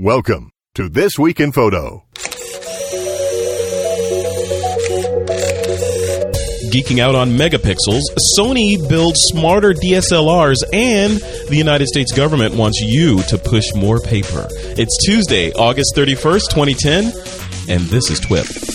Welcome to This Week in Photo. Geeking out on megapixels, Sony builds smarter DSLRs, and the United States government wants you to push more paper. It's Tuesday, August 31st, 2010, and this is TWIP.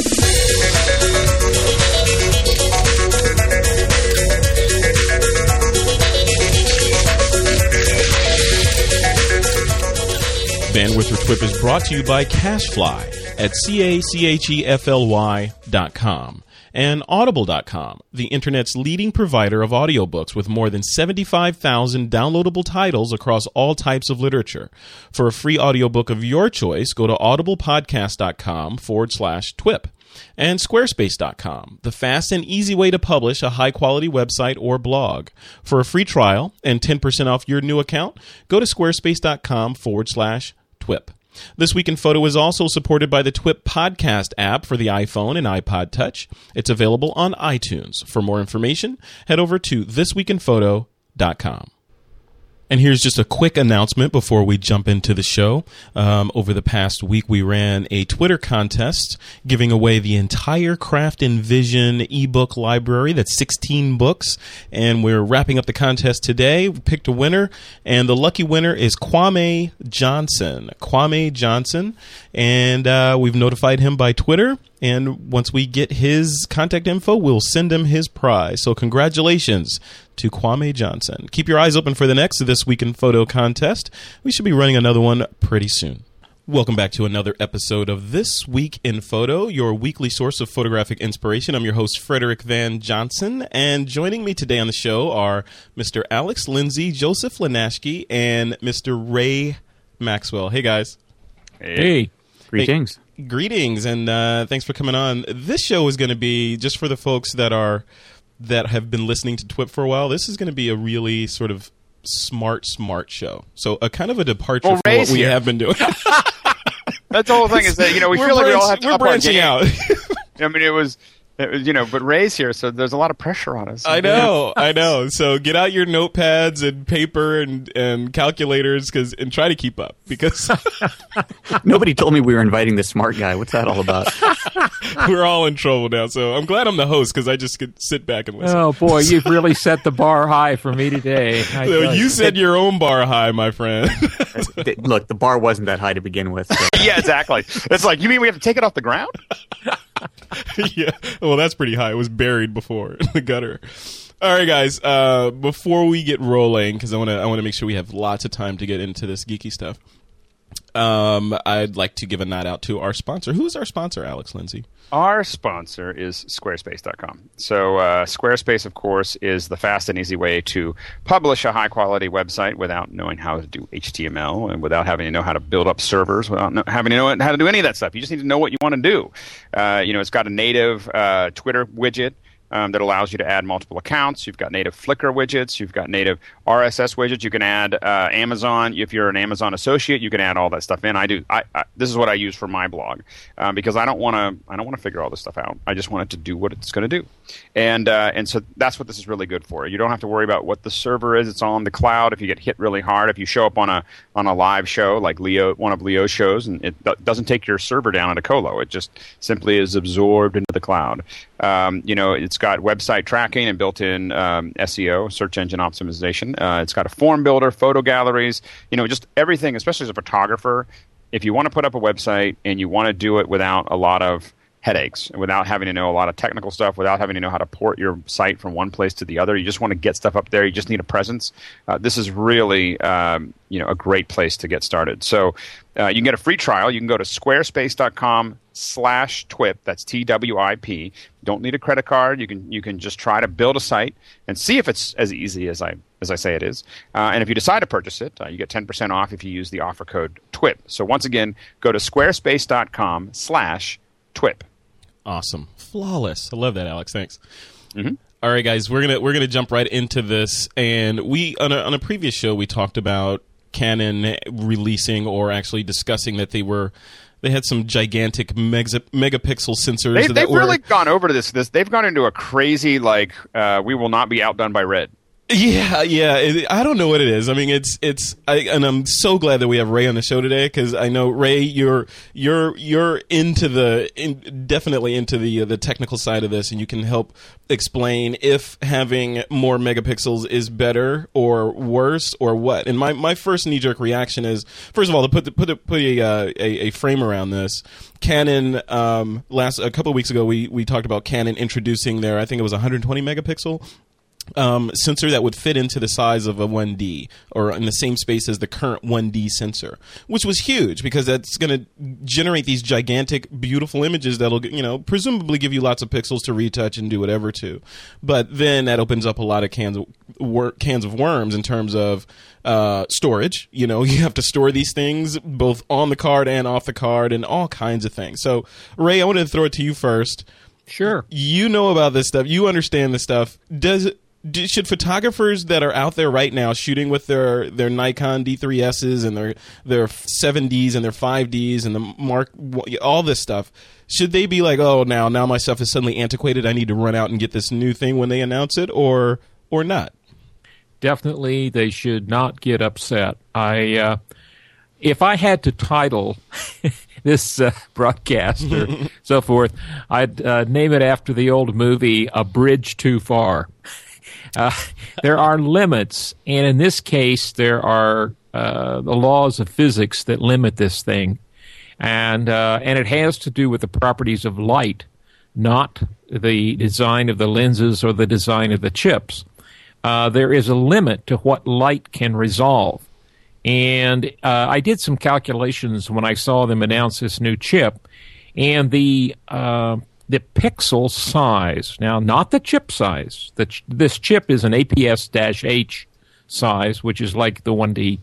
Bandwidth for TWIP is brought to you by CacheFly at C-A-C-H-E-F-L-Y dot com and Audible.com, the internet's leading provider of audiobooks with more than 75,000 downloadable titles across all types of literature. For a free audiobook of your choice, go to audiblepodcast.com forward slash TWIP and squarespace.com, the fast and easy way to publish a high quality website or blog. For a free trial and 10% off your new account, go to squarespace.com forward slash TWIP. This Week in Photo is also supported by the TWIP podcast app for the iPhone and iPod Touch. It's available on iTunes. For more information, head over to thisweekinphoto.com. And here's just a quick announcement before we jump into the show. Um, over the past week, we ran a Twitter contest giving away the entire Craft and Vision ebook library. That's 16 books. And we're wrapping up the contest today. We picked a winner, and the lucky winner is Kwame Johnson. Kwame Johnson. And uh, we've notified him by Twitter. And once we get his contact info, we'll send him his prize. So, congratulations to Kwame Johnson. Keep your eyes open for the next This Week in Photo contest. We should be running another one pretty soon. Welcome back to another episode of This Week in Photo, your weekly source of photographic inspiration. I'm your host, Frederick Van Johnson, and joining me today on the show are Mr. Alex Lindsay, Joseph Linaschke, and Mr. Ray Maxwell. Hey, guys. Hey. Greetings. Hey, greetings, and uh, thanks for coming on. This show is going to be just for the folks that are that have been listening to TWIP for a while. This is going to be a really sort of smart, smart show. So a kind of a departure well, from what we here. have been doing. That's the whole thing is that you know we We're feel like we all have to we're up our branching game. out. I mean, it was, Uh, you know, but Ray's here, so there's a lot of pressure on us. I know, I know. So get out your notepads and paper and, and calculators because and try to keep up because Nobody told me we were inviting the smart guy. What's that all about? we're all in trouble now. So I'm glad I'm the host because I just could sit back and listen. Oh boy, you've really set the bar high for me today. I So tell you set your own bar high, my friend. Look, the bar wasn't that high to begin with. So. yeah, exactly. It's like you mean we have to take it off the ground? yeah. Well, that's pretty high. It was buried before in the gutter. All right, guys. Uh, before we get rolling, because I want to, I want to make sure we have lots of time to get into this geeky stuff. Um, I'd like to give a nod out to our sponsor. Who is our sponsor, Alex Lindsay? Our sponsor is Squarespace.com. So, uh, Squarespace, of course, is the fast and easy way to publish a high quality website without knowing how to do HTML and without having to know how to build up servers, without know, having to know how to do any of that stuff. You just need to know what you want to do. Uh, you know, it's got a native uh, Twitter widget. Um, that allows you to add multiple accounts. You've got native Flickr widgets. You've got native RSS widgets. You can add uh, Amazon. If you're an Amazon associate, you can add all that stuff in. I do. I, I this is what I use for my blog um, because I don't want to. I don't want to figure all this stuff out. I just want it to do what it's going to do, and uh, and so that's what this is really good for. You don't have to worry about what the server is. It's all in the cloud. If you get hit really hard, if you show up on a on a live show like Leo, one of Leo's shows, and it do- doesn't take your server down at a colo, it just simply is absorbed into the cloud. Um, you know, it's got website tracking and built-in um, SEO, search engine optimization. Uh, it's got a form builder, photo galleries. You know, just everything. Especially as a photographer, if you want to put up a website and you want to do it without a lot of headaches, without having to know a lot of technical stuff, without having to know how to port your site from one place to the other, you just want to get stuff up there. You just need a presence. Uh, this is really, um, you know, a great place to get started. So uh, you can get a free trial. You can go to squarespace.com slash twip. That's T W I P. Don't need a credit card. You can you can just try to build a site and see if it's as easy as I as I say it is. Uh, and if you decide to purchase it, uh, you get ten percent off if you use the offer code TWIP. So once again, go to squarespace.com slash TWIP. Awesome, flawless. I love that, Alex. Thanks. All right, guys, we're gonna we're gonna jump right into this, and we on a, on a previous show we talked about Canon releasing or actually discussing that they were they had some gigantic megs- megapixel sensors They, were really gone over to this. This they've gone into a crazy like uh, we will not be outdone by RED. Yeah, yeah. It, I don't know what it is. I mean, it's it's. I, and I'm so glad that we have Ray on the show today because I know Ray, you're you're you're into the in, definitely into the uh, the technical side of this, and you can help explain if having more megapixels is better or worse or what. And my, my first knee jerk reaction is first of all to put the, put a, put a, uh, a, a frame around this. Canon um, last a couple of weeks ago we we talked about Canon introducing their I think it was 120 megapixel um, sensor that would fit into the size of a 1D or in the same space as the current 1D sensor, which was huge because that's going to generate these gigantic, beautiful images that'll, you know, presumably give you lots of pixels to retouch and do whatever to. But then that opens up a lot of cans of wor- cans of worms in terms of uh, storage. You know, you have to store these things both on the card and off the card and all kinds of things. So, Ray, I wanted to throw it to you first. Sure. You know about this stuff. You understand this stuff. Does do, should photographers that are out there right now shooting with their their Nikon D3s and their their 7Ds and their 5Ds and the Mark all this stuff should they be like oh now now my stuff is suddenly antiquated I need to run out and get this new thing when they announce it or or not Definitely they should not get upset. I uh, if I had to title this uh, broadcast or so forth, I'd uh, name it after the old movie A Bridge Too Far. Uh, there are limits, and in this case, there are uh, the laws of physics that limit this thing, and uh, and it has to do with the properties of light, not the design of the lenses or the design of the chips. Uh, there is a limit to what light can resolve. And uh, I did some calculations when I saw them announce this new chip, and the uh, the pixel size. Now, not the chip size. The ch- this chip is an APS-H size, which is like the 1D,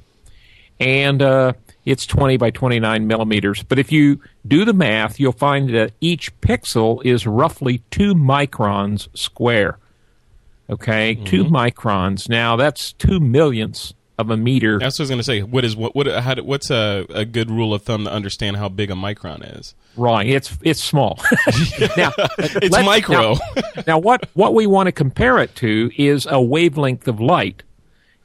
and uh, it's 20 by 29 millimeters. But if you do the math, you'll find that each pixel is roughly two microns square. Okay, mm-hmm. two microns. Now that's two millionths of a meter. That's what I was going to say. What is what? What? How, what's a, a good rule of thumb to understand how big a micron is? Right. It's it's small. now it's micro. Now, now, what what we want to compare it to is a wavelength of light,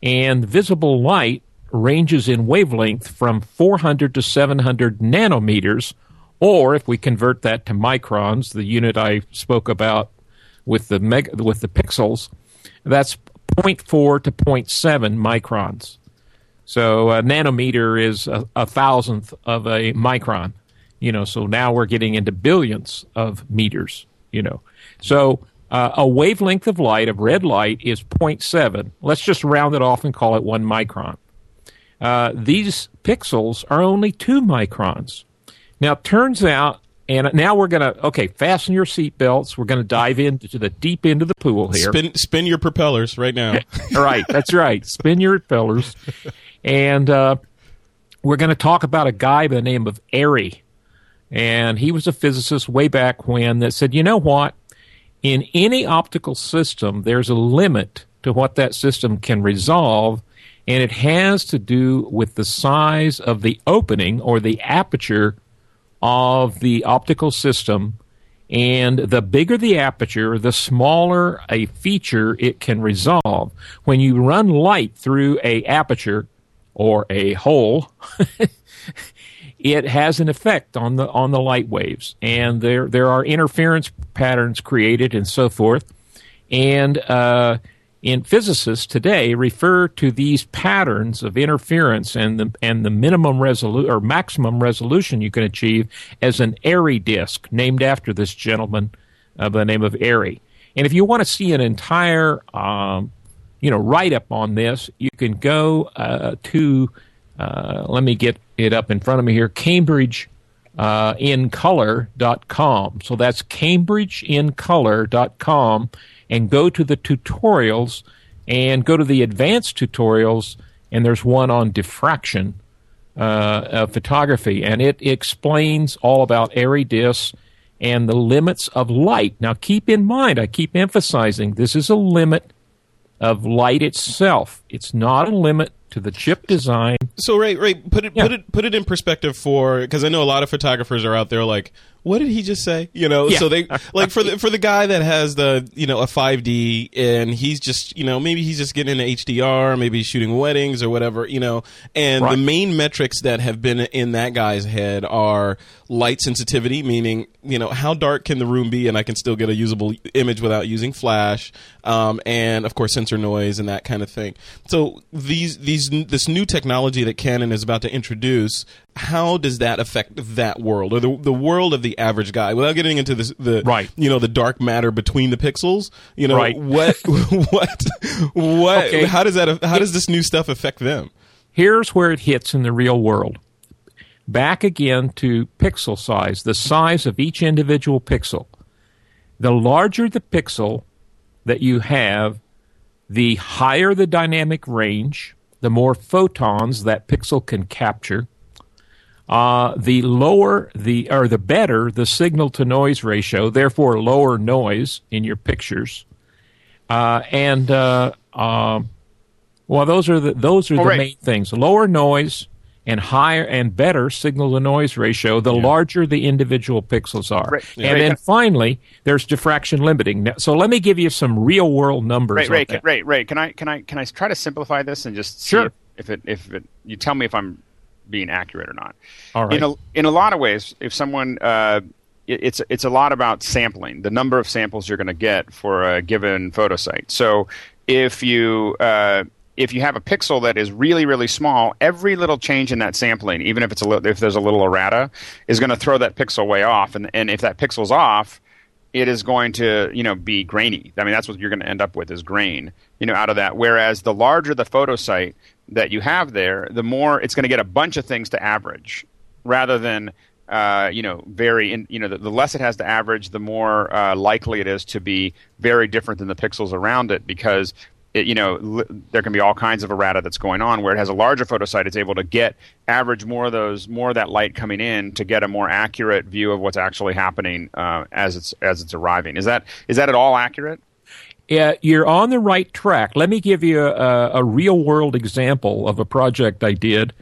and visible light ranges in wavelength from 400 to 700 nanometers, or if we convert that to microns, the unit I spoke about with the meg- with the pixels, that's 0.4 to 0.7 microns. So a nanometer is a, a thousandth of a micron. You know, so now we're getting into billions of meters. You know, so uh, a wavelength of light of red light is 0.7. Let's just round it off and call it one micron. Uh, these pixels are only two microns. Now, it turns out and now we're going to, okay, fasten your seatbelts. We're going to dive into the deep end of the pool here. Spin, spin your propellers right now. right, that's right. Spin your propellers. And uh, we're going to talk about a guy by the name of Airy. And he was a physicist way back when that said, you know what? In any optical system, there's a limit to what that system can resolve. And it has to do with the size of the opening or the aperture of the optical system. And the bigger the aperture, the smaller a feature it can resolve. When you run light through a aperture or a hole, it has an effect on the on the light waves, and there there are interference patterns created and so forth. And uh, in physicists today refer to these patterns of interference and the and the minimum resolution or maximum resolution you can achieve as an Airy disk, named after this gentleman uh, by the name of Airy. And if you want to see an entire um, you know write up on this, you can go uh, to uh, let me get it up in front of me here, Cambridge. Uh, incolor.com. So that's cambridgeincolor.com and go to the tutorials and go to the advanced tutorials, and there's one on diffraction uh, of photography, and it explains all about airy discs and the limits of light. Now, keep in mind, I keep emphasizing this is a limit of light itself. It's not a limit to the chip design. So, right, Ray, put it yeah. put it put it in perspective for because I know a lot of photographers are out there like, what did he just say? You know, Yeah. so they like for the for the guy that has the you know a 5D and he's just you know maybe he's just getting into HDR, maybe he's shooting weddings or whatever, you know, and Right. the main metrics that have been in that guy's head are light sensitivity, meaning you know how dark can the room be and I can still get a usable image without using flash, um, and of course sensor noise and that kind of thing. So these these this new technology that Canon is about to introduce, how does that affect that world or the the world of the average guy without getting into this the Right. you know the dark matter between the pixels? You know Right. what what what Okay. how does that how does this new stuff affect them? Here's where it hits in the real world. Back again to pixel size, the size of each individual pixel. The larger the pixel that you have, the higher the dynamic range, the more photons that pixel can capture. Uh, the lower the or the better the signal to noise ratio, therefore lower noise in your pictures. Uh, and uh, um, well, those are the those are Well, the right. main things: lower noise and higher and better signal to noise ratio. The larger the individual pixels are, Right. and Right. then finally there's diffraction limiting. Now, so let me give you some real world numbers. Right, right, right, right. Can I can I can I try to simplify this and just see Sure. if it if it you tell me if I'm being accurate or not. All right. In a in a lot of ways, if someone uh, it, it's it's a lot about sampling, the number of samples you're going to get for a given photo site. So if you uh, if you have a pixel that is really really small, every little change in that sampling, even if it's a little, if there's a little errata, is going to throw that pixel way off. And and if that pixel's off, it is going to you know be grainy. I mean that's what you're going to end up with is grain you know out of that. Whereas the larger the photo site that you have there, the more it's going to get a bunch of things to average rather than uh, you know very in, you know the, the less it has to average, the more uh, likely it is to be very different than the pixels around it because. It, you know, there can be all kinds of errata that's going on. Where it has a larger photo site, it's able to get average more of those, more of that light coming in to get a more accurate view of what's actually happening uh, as it's as it's arriving. Is that is that at all accurate? Yeah, you're on the right track. Let me give you a, a real world example of a project I did.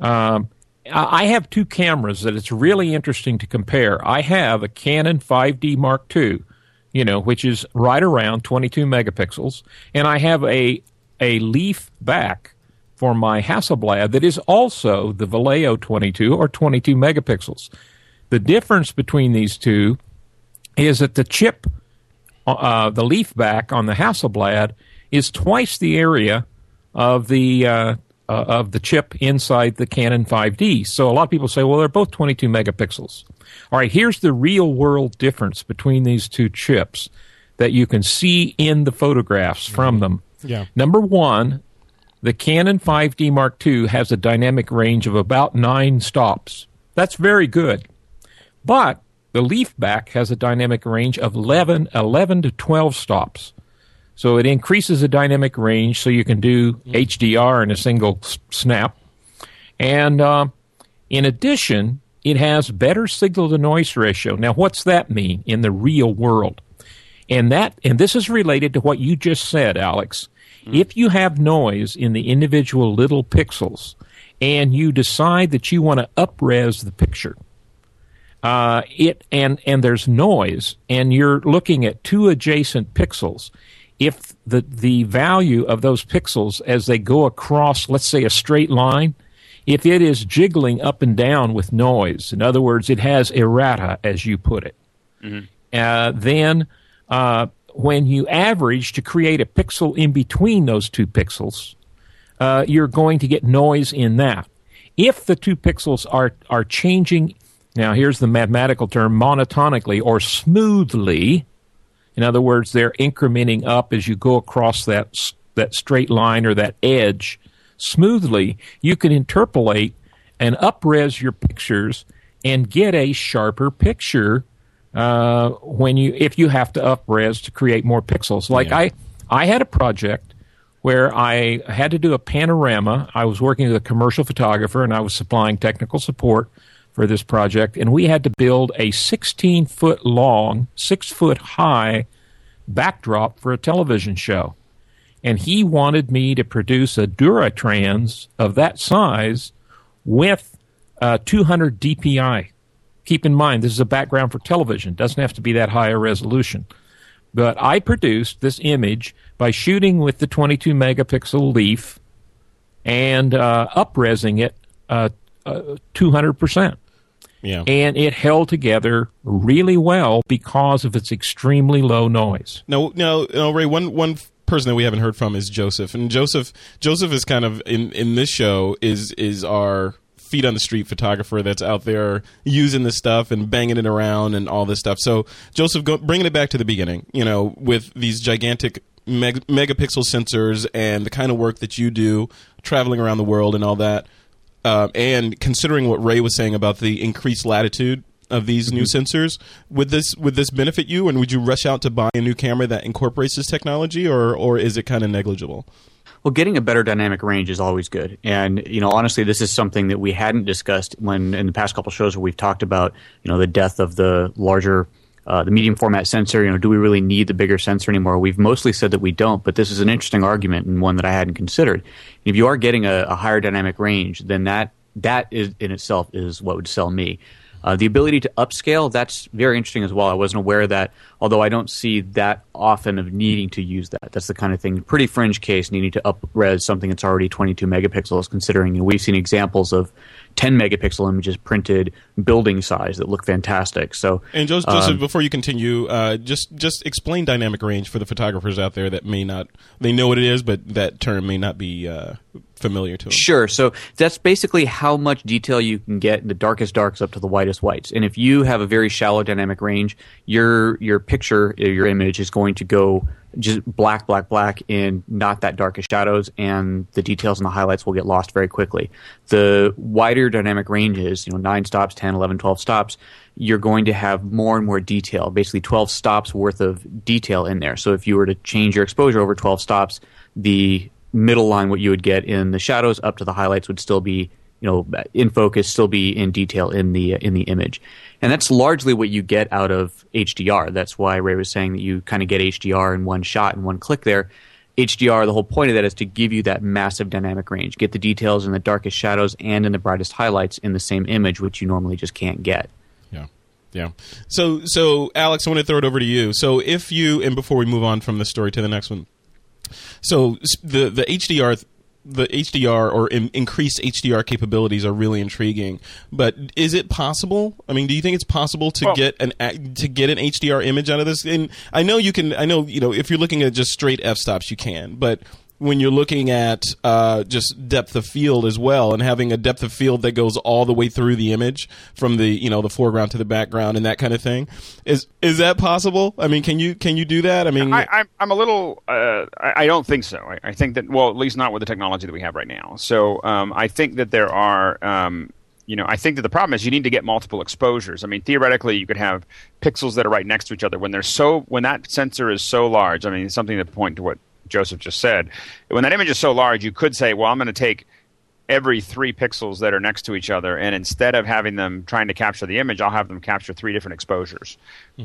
Um, I have two cameras that it's really interesting to compare. I have a Canon 5D Mark II, you know, which is right around 22 megapixels, and I have a a leaf back for my Hasselblad that is also the Valeo 22 or 22 megapixels. The difference between these two is that the chip uh, the leaf back on the Hasselblad is twice the area of the uh, uh, of the chip inside the Canon 5D. So a lot of people say, well, they're both 22 megapixels. All right, here's the real world difference between these two chips that you can see in the photographs from them. Yeah. Number one, the Canon 5D Mark II has a dynamic range of about nine stops. That's very good. But the Leafback has a dynamic range of 11, 11 to 12 stops. So it increases the dynamic range so you can do HDR in a single s- snap. And uh, in addition, it has better signal to noise ratio. Now, what's that mean in the real world? And that and this is related to what you just said, Alex. If you have noise in the individual little pixels and you decide that you want to upres the picture, uh, it and and there's noise and you're looking at two adjacent pixels if the the value of those pixels as they go across let's say a straight line if it is jiggling up and down with noise in other words it has errata as you put it uh, then uh, when you average to create a pixel in between those two pixels uh, you're going to get noise in that. If the two pixels are are changing, now here's the mathematical term, monotonically or smoothly. In other words, they're incrementing up as you go across that that straight line or that edge smoothly. You can interpolate and upres your pictures and get a sharper picture uh, when you if you have to upres to create more pixels. Like I I had a project where I had to do a panorama. I was working with a commercial photographer and I was supplying technical support for this project. And we had to build a 16 foot long, six foot high backdrop for a television show. And he wanted me to produce a Duratrans of that size with uh, 200 DPI keep in mind this is a background for television. It doesn't have to be that high a resolution. But I produced this image by shooting with the 22 megapixel leaf and uh, upresing it uh, uh, 200%. Yeah. And it held together really well because of its extremely low noise. No, no, no, Ray. One one person that we haven't heard from is Joseph, and Joseph Joseph is kind of in in this show is is our feet on the street photographer that's out there using this stuff and banging it around and all this stuff. So Joseph, go, bringing it back to the beginning, you know, with these gigantic meg- megapixel sensors and the kind of work that you do traveling around the world and all that. Uh, and considering what Ray was saying about the increased latitude of these new sensors, would this would this benefit you? And would you rush out to buy a new camera that incorporates this technology, or or is it kind of negligible? Well, getting a better dynamic range is always good. And, you know, honestly, this is something that we hadn't discussed when in the past couple shows where we've talked about, you know, the death of the larger, uh, the medium format sensor. You know, do we really need the bigger sensor anymore? We've mostly said that we don't, but this is an interesting argument and one that I hadn't considered. If you are getting a, a higher dynamic range, then that, that is in itself is what would sell me. Uh, the ability to upscale, that's very interesting as well. I wasn't aware of that, although I don't see that often of needing to use that. That's the kind of thing, pretty fringe case, needing to upres something that's already 22 megapixels, considering you know, we've seen examples of 10 megapixel images printed building size that look fantastic. So, And Joseph, Joseph before you continue, uh, just just explain dynamic range for the photographers out there that may not they know what it is, but that term may not be uh, familiar to them. Sure. So that's basically how much detail you can get in the darkest darks up to the whitest whites. And if you have a very shallow dynamic range, your your picture, your image is going to go just black, black, black in not that dark darkest shadows, and the details and the highlights will get lost very quickly. The wider dynamic ranges, you know, 9 stops, 10, 11, 12 stops, you're going to have more and more detail, basically 12 stops worth of detail in there. So if you were to change your exposure over 12 stops, the middle line, what you would get in the shadows up to the highlights would still be, you know, in focus, still be in detail in the in the image, and that's largely what you get out of HDR. That's why Ray was saying that you kind of get HDR in one shot and one click there. HDR, the whole point of that is to give you that massive dynamic range, get the details in the darkest shadows and in the brightest highlights in the same image, which you normally just can't get. Yeah. Yeah. So, so Alex, I want to throw it over to you. So, if you, and before we move on from this story to the next one, so the the HDR, the HDR or in, increased HDR capabilities are really intriguing. But is it possible? I mean, do you think it's possible to Well- get an to get an HDR image out of this? And I know you can. I know you know if you're looking at just straight f stops, you can. But when you're looking at uh, just depth of field as well, and having a depth of field that goes all the way through the image from the you know the foreground to the background and that kind of thing, is is that possible? I mean, can you can you do that? I mean, I, I'm, I'm a little. Uh, I, I don't think so. I, I think that well, at least not with the technology that we have right now. So um, I think that there are. Um, you know, I think that the problem is you need to get multiple exposures. I mean, theoretically, you could have pixels that are right next to each other when they're so when that sensor is so large. I mean, something to point to what Joseph just said. When that image is so large, you could say, well, I'm going to take every three pixels that are next to each other, and instead of having them trying to capture the image, I'll have them capture three different exposures.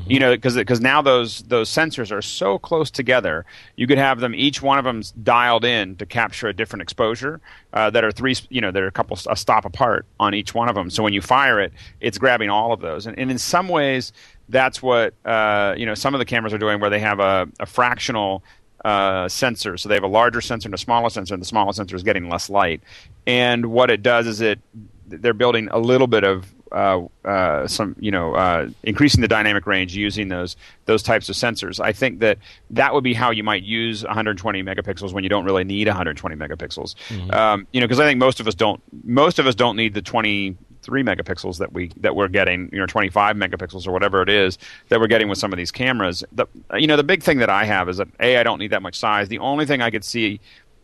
You know, because because now those those sensors are so close together, you could have them each one of them dialed in to capture a different exposure uh, that are three, you know, that are a couple a stop apart on each one of them. So when you fire it, it's grabbing all of those, and, and in some ways. That's what uh, you know. Some of the cameras are doing, where they have a, a fractional uh, sensor. So they have a larger sensor and a smaller sensor, and the smaller sensor is getting less light. And what it does is it they're building a little bit of uh, uh, some you know uh, increasing the dynamic range using those those types of sensors. I think that that would be how you might use 120 megapixels when you don't really need 120 megapixels. Um, you know, because I think most of us don't most of us don't need the 23 megapixels that we that we're getting. You know, 25 megapixels or whatever it is that we're getting with some of these cameras. The, you know, the big thing that I have is that a I don't need that much size. The only thing I could see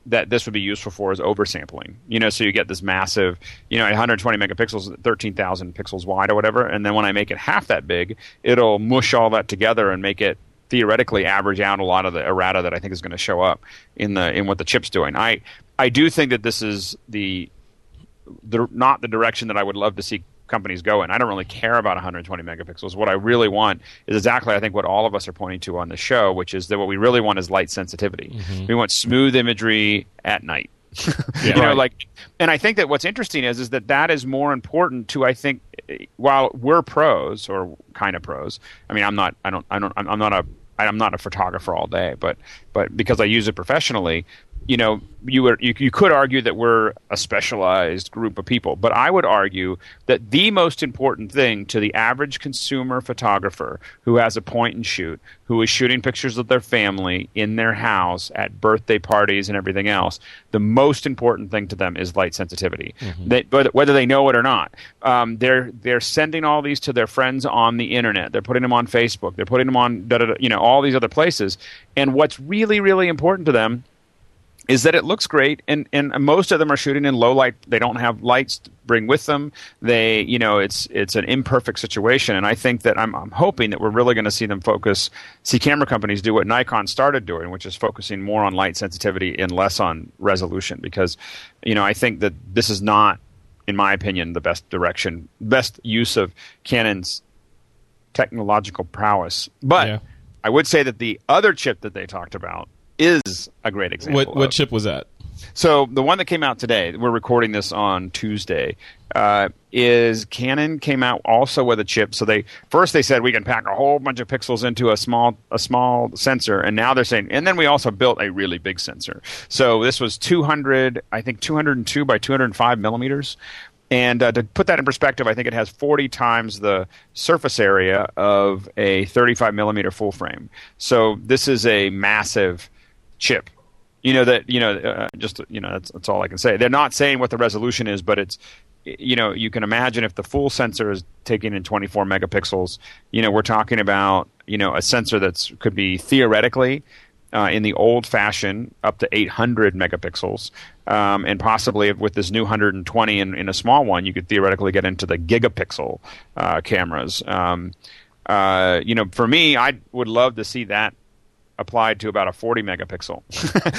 that this would be useful for is oversampling. You know, so you get this massive, you know, 120 megapixels, 13,000 pixels wide or whatever, and then when I make it half that big, it'll mush all that together and make it theoretically average out a lot of the errata that I think is going to show up in the in what the chip's doing. I I do think that this is the the not the direction that I would love to see companies go in. I don't really care about 120 megapixels. What I really want is exactly I think what all of us are pointing to on the show, which is that what we really want is light sensitivity. Mm-hmm. We want smooth imagery at night. you know, like, and I think that what's interesting is is that that is more important to I think while we're pros or kind of pros. I mean, I'm not. I don't. I don't. I'm I'm not a. I'm not a photographer all day, but but because I use it professionally, you know, you were you, you could argue that we're a specialized group of people, but I would argue that the most important thing to the average consumer photographer who has a point and shoot, who is shooting pictures of their family in their house at birthday parties and everything else, the most important thing to them is light sensitivity. They, but whether they know it or not, um, they're they're sending all these to their friends on the internet. They're putting them on Facebook. They're putting them on you know all these other places. And what's really really important to them is that it looks great and, and most of them are shooting in low light. They don't have lights to bring with them. They you know it's it's an imperfect situation and i think that i'm, I'm hoping that we're really going to see them focus see camera companies do what nikon started doing which is focusing more on light sensitivity and less on resolution because you know i think that this is not in my opinion the best direction best use of canon's technological prowess. But Yeah. i would say that the other chip that they talked about is a great example What what chip was that? so the one that came out today, we're recording this on Tuesday, uh, is Canon came out also with a chip. So they first they said we can pack a whole bunch of pixels into a small a small sensor, and now they're saying, and then we also built a really big sensor. So this was 200, I think 202 by 205 millimeters. And uh, to put that in perspective, I think it has 40 times the surface area of a 35 millimeter full frame. So this is a massive chip you know that you know uh, just you know that's, that's all I can say. They're not saying what the resolution is, but it's you know you can imagine if the full sensor is taking in 24 megapixels. You know we're talking about you know a sensor that's could be theoretically. Uh, in the old fashion, up to 800 megapixels, um, and possibly with this new 120 in, in a small one, you could theoretically get into the gigapixel uh, cameras. Um, uh, you know, for me, I would love to see that applied to about a 40 megapixel.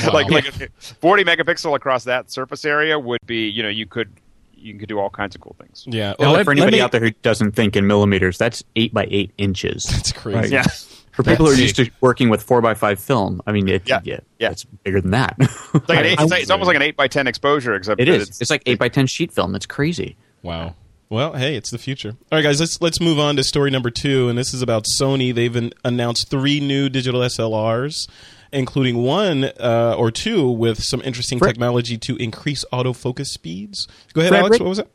like like 40 megapixel across that surface area would be, you know, you could you could do all kinds of cool things. Yeah. Now, Well, for anybody me- out there who doesn't think in millimeters, that's eight by eight inches. That's crazy. Yeah. For people who are That's- used to working with four by five film, I mean, it, Yeah. yeah, Yeah. it's bigger than that. It's, like an eight, it's, like- it's almost like an 8 by 10 exposure except it that is. It's, like eight by ten sheet film. It's crazy. Wow. Well, hey, it's the future. All right, guys, let's let's move on to story number two, and this is about Sony. They've an, announced three new digital SLRs, including one uh, or two with some interesting Fred- technology to increase autofocus speeds. Go ahead, Fred, Alex. What was it?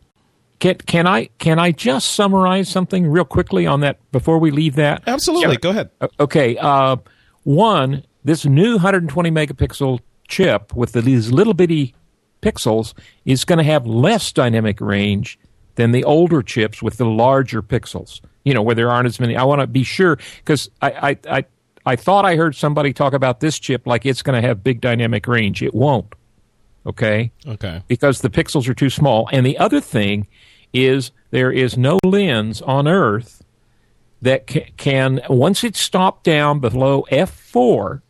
Can, can I can I just summarize something real quickly on that before we leave that? Absolutely. Go ahead. Okay. Uh, one, this new 120 megapixel chip with the, these little bitty pixels is going to have less dynamic range than the older chips with the larger pixels. You know, where there aren't as many. I want to be sure because I, I, I, I thought I heard somebody talk about this chip like it's going to have big dynamic range. It won't. Okay Okay. because the pixels are too small. And the other thing is there is no lens on Earth that ca- can, once it's stopped down below f4,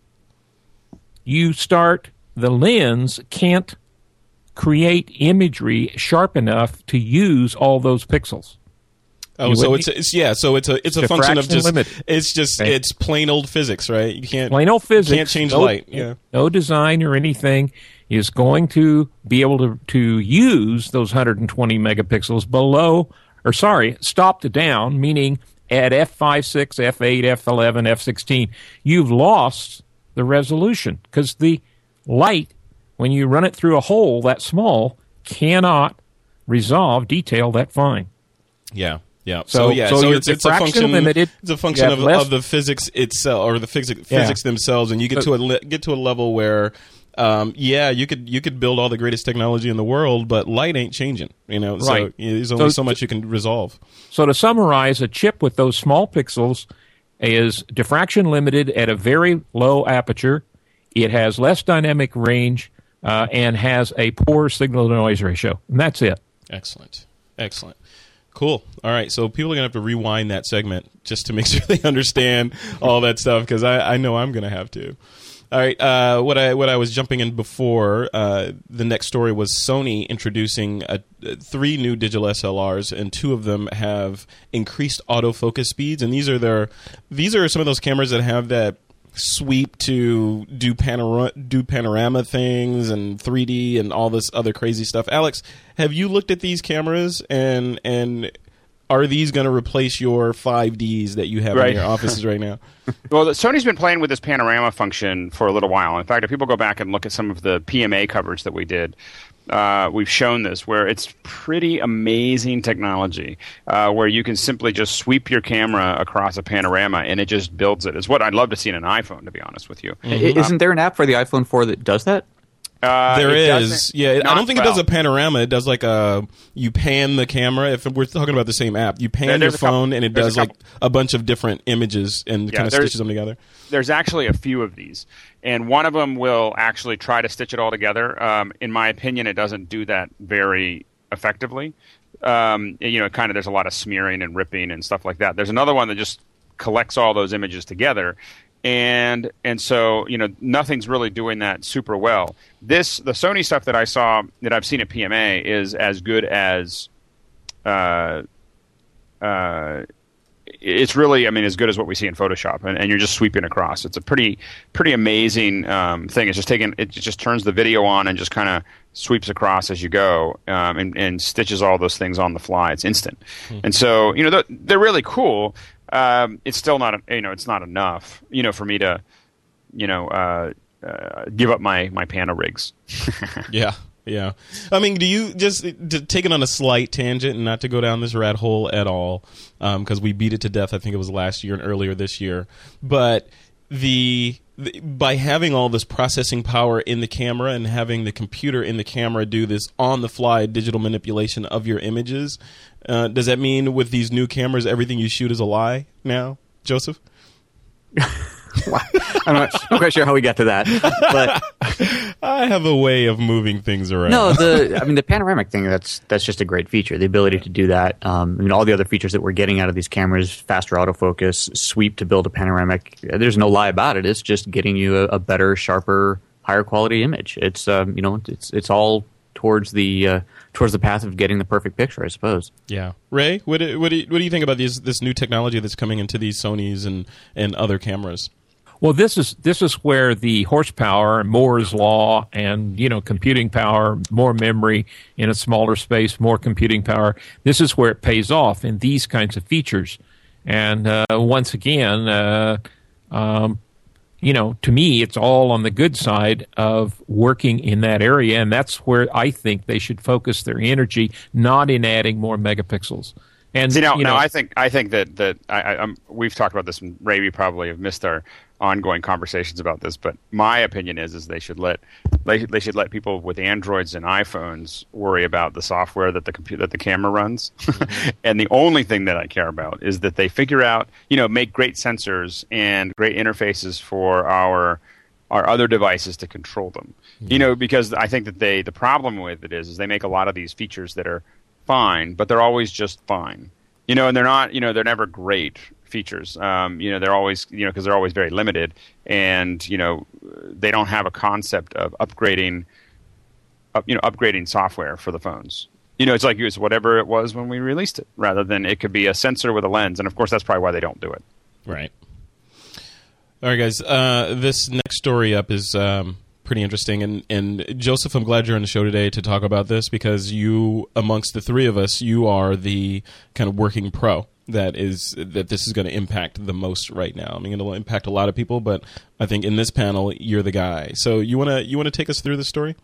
you start, the lens can't create imagery sharp enough to use all those pixels. Oh, You so it's, it's yeah. So it's a it's a function of just limited. it's just Okay. it's plain old physics, right? You can't Plain old physics. Can't change no, light. Yeah. No design or anything is going to be able to, to use those 120 megapixels below, or sorry, stop to down, meaning at f5, 6, f8, f11, f16, you've lost the resolution because the light, when you run it through a hole that small, cannot resolve detail that fine. Yeah. Yeah. So, So- yeah. so So, it's, it's a function. limited, It's a function of, of the physics itself, or the physics Yeah. physics themselves, and you get to a get to a level where, um, yeah, you could you could build all the greatest technology in the world, but light ain't changing. You know, so Right. there's only So- so much you can resolve. So to summarize, a chip with those small pixels is diffraction limited at a very low aperture. It has less dynamic range uh, and has a poor signal to noise ratio, and that's it. Excellent. Excellent. Cool. All right. So people are gonna have to rewind that segment just to make sure they understand all that stuff because I, I know I'm gonna have to. All right. Uh, what I what I was jumping in before uh, the next story was Sony introducing a, three new digital SLRs, and two of them have increased autofocus speeds. And these are their these are some of those cameras that have that sweep to do panorama do panorama things and 3D and all this other crazy stuff. Alex, have you looked at these cameras and and are these going to replace your 5Ds that you have Right. in your offices right now? Well, Sony's been playing with this panorama function for a little while. In fact, if people go back and look at some of the PMA coverage that we did, uh, we've shown this where it's pretty amazing technology uh, where you can simply just sweep your camera across a panorama and it just builds it. It's what I'd love to see in an iPhone, to be honest with you. I- Isn't there an app for the iPhone 4 that does that? Uh, There is, yeah. I don't think it does a panorama. It does like a you pan the camera. If we're talking about the same app, you pan There- your a couple- phone and it there's a does like a bunch of different images and Yeah, kind of stitches them together. there's actually a few of these, and one of them will actually try to stitch it all together. Um, in my opinion, it doesn't do that very effectively. Um, you know, kind of there's a lot of smearing and ripping and stuff like that. There's another one that just collects all those images together, and and so you know nothing's really doing that super well. This the Sony stuff that I saw that I've seen at PMA is as good as. Uh, uh, it's really, I mean, as good as what we see in Photoshop, and, and you're just sweeping across. It's a pretty, pretty amazing um, thing. It's just taking, it just turns the video on and just kind of sweeps across as you go, um, and, and stitches all those things on the fly. It's instant, and so you know they're, they're really cool. Um, it's still not, you know, it's not enough, you know, for me to, you know, uh, uh, give up my my Pano rigs. Yeah, yeah. I mean, do you just to take it on a slight tangent and not to go down this rat hole at all? Because we beat it to death. I think it was last year and earlier this year. But the, the by having all this processing power in the camera and having the computer in the camera do this on the fly digital manipulation of your images, uh, does that mean with these new cameras everything you shoot is a lie now, Joseph? I'm not, I'm not quite sure how we got to that, but I have a way of moving things around. no, the I mean the panoramic thing that's that's just a great feature. The ability to do that. Um, I mean all the other features that we're getting out of these cameras, faster autofocus, sweep to build a panoramic. There's no lie about it. It's just getting you a, a better, sharper, higher quality image. It's um, you know it's it's all towards the uh, towards the path of getting the perfect picture, I suppose. Yeah, Ray, what do, what do you, what do you think about these this new technology that's coming into these Sony's and and other cameras? Well, this is this is where the horsepower, Moore's law, and you know computing power, more memory in a smaller space, more computing power. This is where it pays off in these kinds of features. And uh, once again, uh, um, you know, to me, it's all on the good side of working in that area, and that's where I think they should focus their energy, not in adding more megapixels. And See now, you now know, I think I think that that I, I, I'm, we've talked about this. And Ray, we probably have missed our ongoing conversations about this. But my opinion is, is they should let they, they should let people with Androids and iPhones worry about the software that the computer that the camera runs. and the only thing that I care about is that they figure out, you know, make great sensors and great interfaces for our our other devices to control them. Hmm. You know, because I think that they the problem with it is is they make a lot of these features that are fine, but they're always just fine. You know, and they're not. You know, they're never great features. Um, you know, they're always you know because they're always very limited, and you know they don't have a concept of upgrading. Up, you know, upgrading software for the phones. You know, it's like it's whatever it was when we released it, rather than it could be a sensor with a lens. And of course, that's probably why they don't do it. Right. All right, guys. Uh, this next story up is um, pretty interesting, and and Joseph, I'm glad you're on the show today to talk about this because you, amongst the three of us, you are the kind of working pro that is that this is going to impact the most right now. I mean, it'll impact a lot of people, but I think in this panel, you're the guy. So you wanna you wanna take us through the story?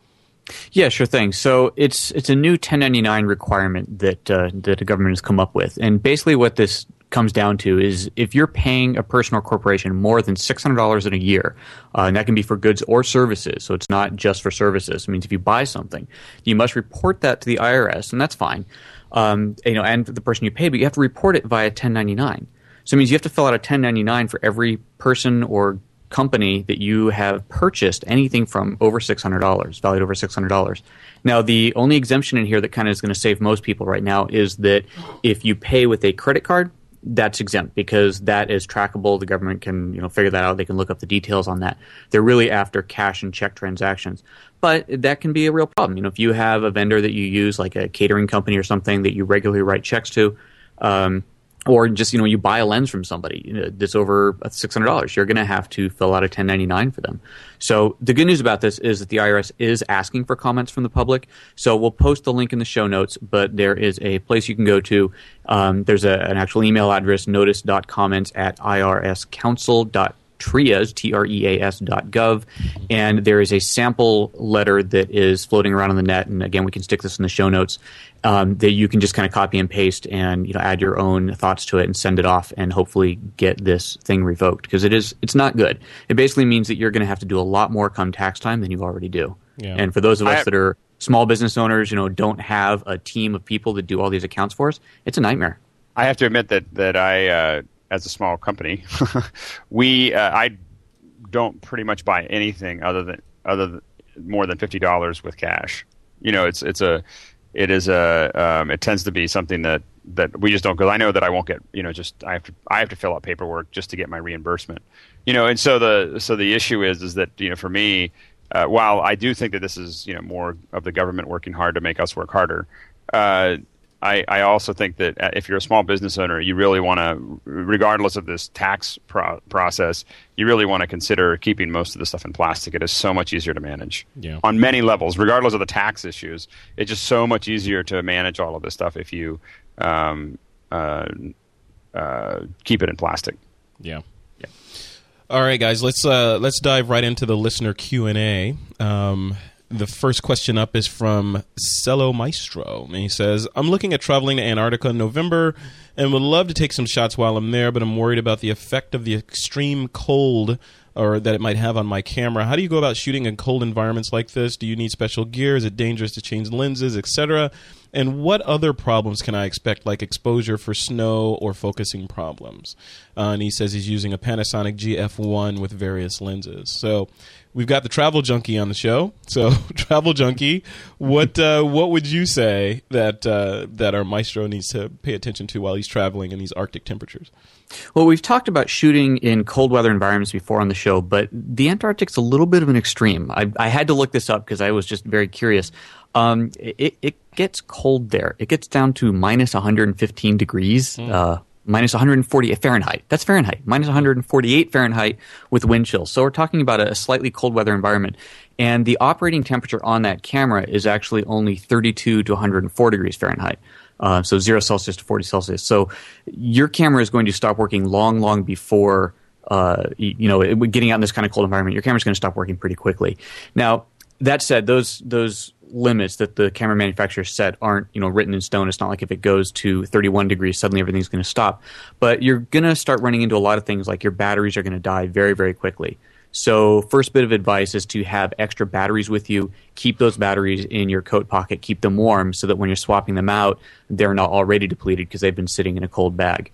Yeah, sure thing. So it's it's a new 1099 requirement that uh, that the government has come up with, and basically what this comes down to is if you're paying a person or corporation more than $600 in a year, uh, and that can be for goods or services, so it's not just for services. It means if you buy something, you must report that to the IRS, and that's fine. Um, you know, and the person you pay, but you have to report it via 1099. So it means you have to fill out a 1099 for every person or company that you have purchased anything from over $600, valued over $600. Now, the only exemption in here that kind of is going to save most people right now is that if you pay with a credit card, that's exempt because that is trackable. The government can, you know, figure that out. They can look up the details on that. They're really after cash and check transactions. But that can be a real problem. You know, if you have a vendor that you use, like a catering company or something that you regularly write checks to, um, or just you know you buy a lens from somebody that's over six hundred dollars, you're going to have to fill out a ten ninety nine for them. So the good news about this is that the IRS is asking for comments from the public. So we'll post the link in the show notes, but there is a place you can go to. Um, there's a, an actual email address, notice.comments at irscounsel.com treas, T-R-E-A-S dot gov, and there is a sample letter that is floating around on the net, and again, we can stick this in the show notes, um, that you can just kind of copy and paste and, you know, add your own thoughts to it and send it off and hopefully get this thing revoked, because it is, it's not good. It basically means that you're going to have to do a lot more come tax time than you already do. Yeah. And for those of us I- that are small business owners, you know, don't have a team of people that do all these accounts for us, it's a nightmare. I have to admit that that I, uh, as a small company, we uh, I don't pretty much buy anything other than other than more than fifty dollars with cash. You know, it's it's a it is a um, it tends to be something that that we just don't because I know that I won't get you know just I have to I have to fill out paperwork just to get my reimbursement. You know, and so the so the issue is is that you know for me. Uh, while I do think that this is, you know, more of the government working hard to make us work harder, uh, I, I also think that uh, if you're a small business owner, you really want to, regardless of this tax pro- process, you really want to consider keeping most of the stuff in plastic. It is so much easier to manage Yeah. on many levels, regardless of the tax issues. It's just so much easier to manage all of this stuff if you um, uh, uh, keep it in plastic. Yeah. All right, guys. Let's uh, let's dive right into the listener Q and A. Um, the first question up is from Cello Maestro, and he says, "I'm looking at traveling to Antarctica in November, and would love to take some shots while I'm there, but I'm worried about the effect of the extreme cold." Or that it might have on my camera. How do you go about shooting in cold environments like this? Do you need special gear? Is it dangerous to change lenses, etc.? And what other problems can I expect, like exposure for snow or focusing problems? Uh, and he says he's using a Panasonic GF1 with various lenses. So we've got the travel junkie on the show. So travel junkie, what uh, what would you say that uh, that our maestro needs to pay attention to while he's traveling in these Arctic temperatures? Well, we've talked about shooting in cold weather environments before on the show, but the Antarctic's a little bit of an extreme. I, I had to look this up because I was just very curious. Um, it, it gets cold there. It gets down to minus 115 degrees, uh, minus 140 Fahrenheit. That's Fahrenheit. Minus 148 Fahrenheit with wind chills. So we're talking about a, slightly cold weather environment. And the operating temperature on that camera is actually only 32 to 104 degrees Fahrenheit. Uh, so zero Celsius to 40 Celsius. So your camera is going to stop working long, long before, uh, you, you know, it, getting out in this kind of cold environment. Your camera's going to stop working pretty quickly. Now, that said, those those limits that the camera manufacturers set aren't you know written in stone. It's not like if it goes to 31 degrees, suddenly everything's going to stop. But you're going to start running into a lot of things like your batteries are going to die very very quickly. So first bit of advice is to have extra batteries with you. Keep those batteries in your coat pocket. Keep them warm so that when you're swapping them out, they're not already depleted because they've been sitting in a cold bag.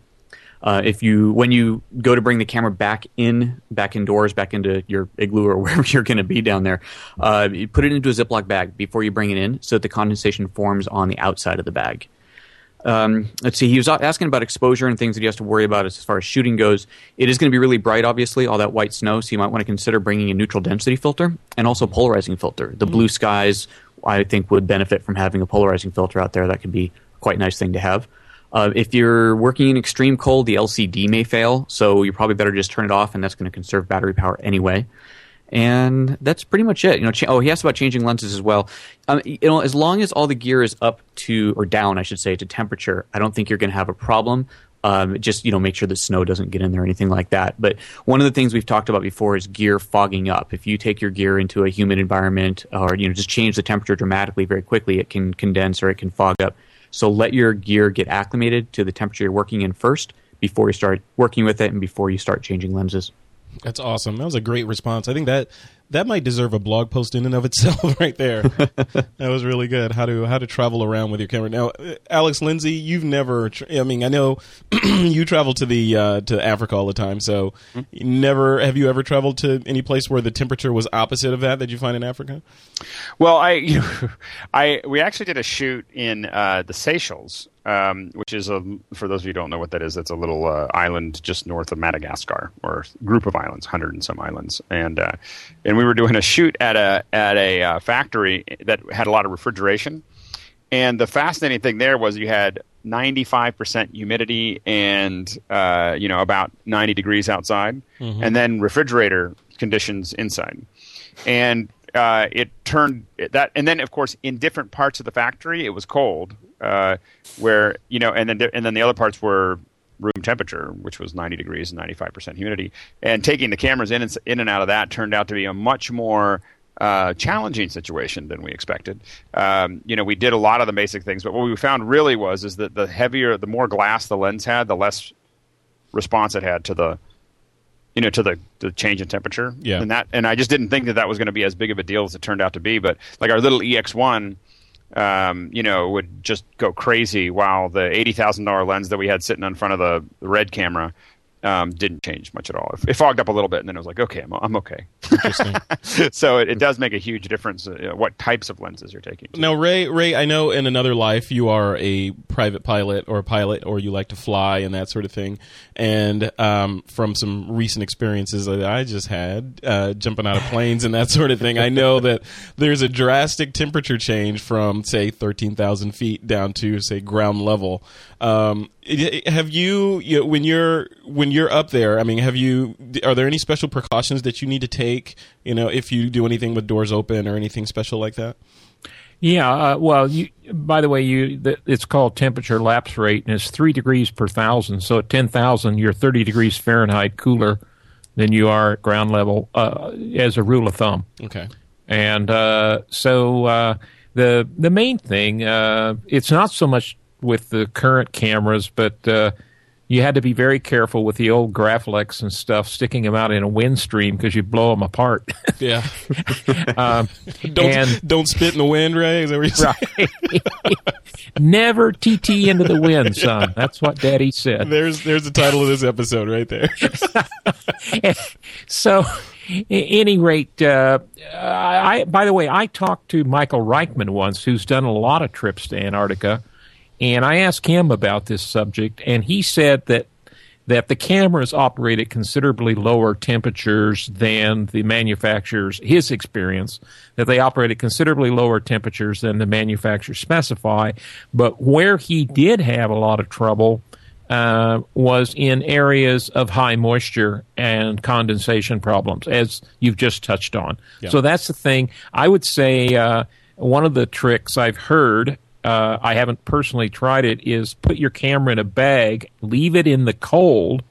Uh, if you when you go to bring the camera back in back indoors back into your igloo or wherever you're going to be down there uh, you put it into a ziploc bag before you bring it in so that the condensation forms on the outside of the bag. Um, let's see he was asking about exposure and things that he has to worry about as far as shooting goes. It is going to be really bright obviously all that white snow so you might want to consider bringing a neutral density filter and also a polarizing filter. The blue skies i think would benefit from having a polarizing filter out there. That could be quite a nice thing to have uh, if you're working in extreme cold, the LCD may fail, so you're probably better just turn it off, and that's going to conserve battery power anyway. And that's pretty much it. You know, oh, he asked about changing lenses as well. Um, you know, as long as all the gear is up to or down, I should say, to temperature, I don't think you're going to have a problem. Um, just you know, make sure that snow doesn't get in there or anything like that. But one of the things we've talked about before is gear fogging up. If you take your gear into a humid environment, or you know, just change the temperature dramatically very quickly, it can condense or it can fog up. So let your gear get acclimated to the temperature you're working in first before you start working with it and before you start changing lenses. That's awesome. That was a great response. I think that that might deserve a blog post in and of itself, right there. that was really good. How to how to travel around with your camera. Now, Alex Lindsay, you've never. Tra- I mean, I know you travel to the uh, to Africa all the time. So, never have you ever traveled to any place where the temperature was opposite of that that you find in Africa? Well, I, you know, I we actually did a shoot in uh, the Seychelles, um, which is a for those of you who don't know what that is, that's a little uh, island just north of Madagascar, or group of islands, hundred and some islands, and uh, and we were doing a shoot at a at a uh, factory that had a lot of refrigeration. and the fascinating thing there was you had 95% humidity and uh, you know about 90 degrees outside, and then refrigerator conditions inside, and uh, it turned that, and then of course in different parts of the factory it was cold, uh, where you know, and then and then the other parts were room temperature, which was 90 degrees and 95% humidity. And taking the cameras in and, in and out of that turned out to be a much more uh, challenging situation than we expected. Um, you know, we did a lot of the basic things, but what we found really was is that the heavier, the more glass the lens had, the less response it had to the you know to the, the change in temperature Yeah. and that and i just didn't think that that was going to be as big of a deal as it turned out to be but like our little ex1 um, you know would just go crazy while the $80000 lens that we had sitting in front of the, the RED camera um, didn't change much at all it, it fogged up a little bit and then it was like okay i'm, I'm okay Interesting. so it, it does make a huge difference uh, what types of lenses you're taking Now, Ray, Ray, I know in another life you are a private pilot or a pilot, or you like to fly and that sort of thing. And um, from some recent experiences that I just had, uh, jumping out of planes and that sort of thing, I know that there's a drastic temperature change from, say, thirteen thousand feet down to, say, ground level. Um, i- i- have you, you know, when you're when you're up there? I mean, have you? Are there any special precautions that you need to take? You know, if you do anything with doors open or anything special like that? Yeah, uh, well, you, by the way, you the, it's called temperature lapse rate, and it's three degrees per thousand. So at ten thousand, you're thirty degrees Fahrenheit cooler than you are at ground level, uh, as a rule of thumb. Okay. And uh, so uh, the the main thing, uh, it's not so much with the current cameras, but uh, you had to be very careful with the old Graflex and stuff, sticking them out in a wind stream because you blow them apart. Yeah. um, Don't and don't spit in the wind, Ray. Is that what saying? never TT into the wind, son. That's what Daddy said. There's there's the title of this episode right there. so, at any rate, uh, I, by the way, I talked to Michael Reichmann once, who's done a lot of trips to Antarctica, and I asked him about this subject, and he said that that the cameras operate at considerably lower temperatures than the manufacturers. His experience that they operate at considerably lower temperatures than the manufacturers specify, but where he did have a lot of trouble uh, was in areas of high moisture and condensation problems, as you've just touched on. So that's the thing. I would say uh, one of the tricks I've heard. Uh, I haven't personally tried it. Is put your camera in a bag, leave it in the cold,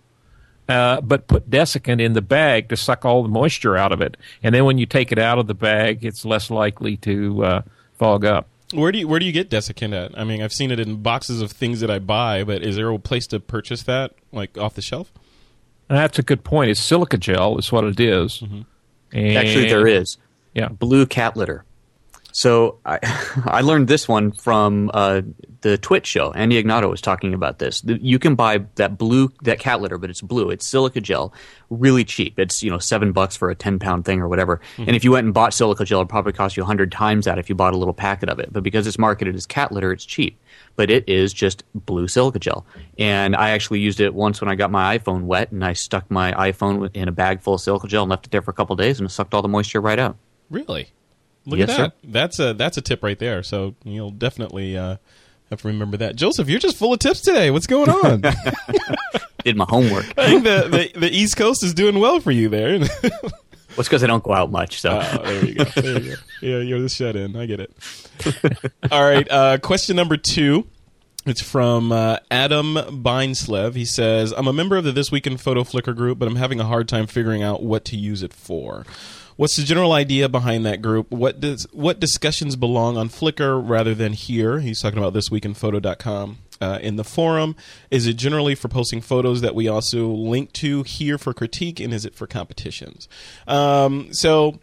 uh, but put desiccant in the bag to suck all the moisture out of it. And then when you take it out of the bag, it's less likely to uh, fog up. Where do you where do you get desiccant at? I mean, I've seen it in boxes of things that I buy, but is there a place to purchase that like off the shelf? That's a good point. It's silica gel, is what it is. And- Actually, there is. Yeah. Blue cat litter. So I, I learned this one from uh, the TWiT show. Andy Ihnatko was talking about this. You can buy that blue that cat litter, but it's blue. It's silica gel, really cheap. It's you know seven bucks for a ten pound thing or whatever. And if you went and bought silica gel, it'd probably cost you a hundred times that if you bought a little packet of it. But because it's marketed as cat litter, it's cheap. But it is just blue silica gel. And I actually used it once when I got my iPhone wet, and I stuck my iPhone in a bag full of silica gel and left it there for a couple of days, and it sucked all the moisture right out. Really? Look Yes, at sir. that. That's a that's a tip right there. So you'll definitely uh, have to remember that. Joseph, you're just full of tips today. What's going on? Did my homework. I think the, the the East Coast is doing well for you there. Well, it's because I don't go out much. So Oh, there you go. There you go. Yeah, you're the shut in. I get it. All right. Uh, question number two. It's from uh, Adam Beinslev. He says, I'm a member of the This Week in Photo Flickr group, but I'm having a hard time figuring out what to use it for. What's the general idea behind that group? What does what discussions belong on Flickr rather than here? He's talking about thisweekinphoto.com. Uh, in the forum, is it generally for posting photos that we also link to here for critique, and is it for competitions? Um, so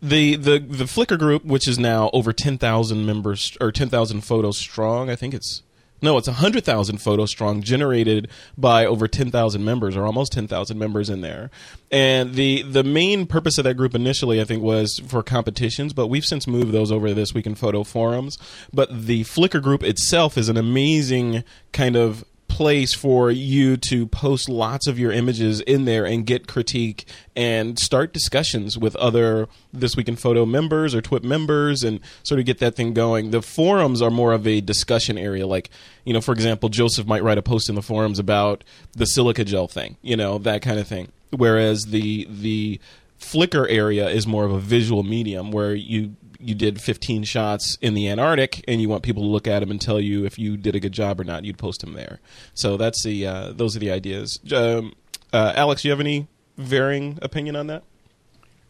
the the the Flickr group, which is now over ten thousand members or ten thousand photos strong, I think it's no, it's hundred thousand photos strong, generated by over ten thousand members or almost ten thousand members in there. And the the main purpose of that group initially, I think, was for competitions, but we've since moved those over to this week in photo forums. But the Flickr group itself is an amazing kind of place for you to post lots of your images in there and get critique and start discussions with other This Week in Photo members or TWIP members and sort of get that thing going. The forums are more of a discussion area. Like, you know, for example, Joseph might write a post in the forums about the silica gel thing, you know, that kind of thing. Whereas the the Flickr area is more of a visual medium where you you did 15 shots in the Antarctic and you want people to look at them and tell you if you did a good job or not, you'd post them there. So that's the uh, those are the ideas. Um, uh, Alex, do you have any varying opinion on that?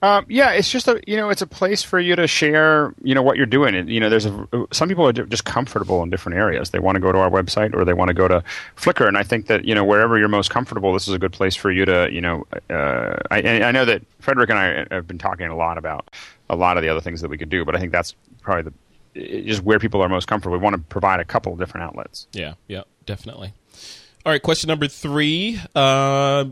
Um, yeah, it's just a you know it's a place for you to share you know what you're doing. And, you know, there's a, some people are just comfortable in different areas. They want to go to our website or they want to go to Flickr, and I think that you know wherever you're most comfortable, this is a good place for you to you know. Uh, I, I know that Frederick and I have been talking a lot about a lot of the other things that we could do, but I think that's probably the just where people are most comfortable. We want to provide a couple of different outlets. Yeah, yeah, definitely. All right, question number three. Uh,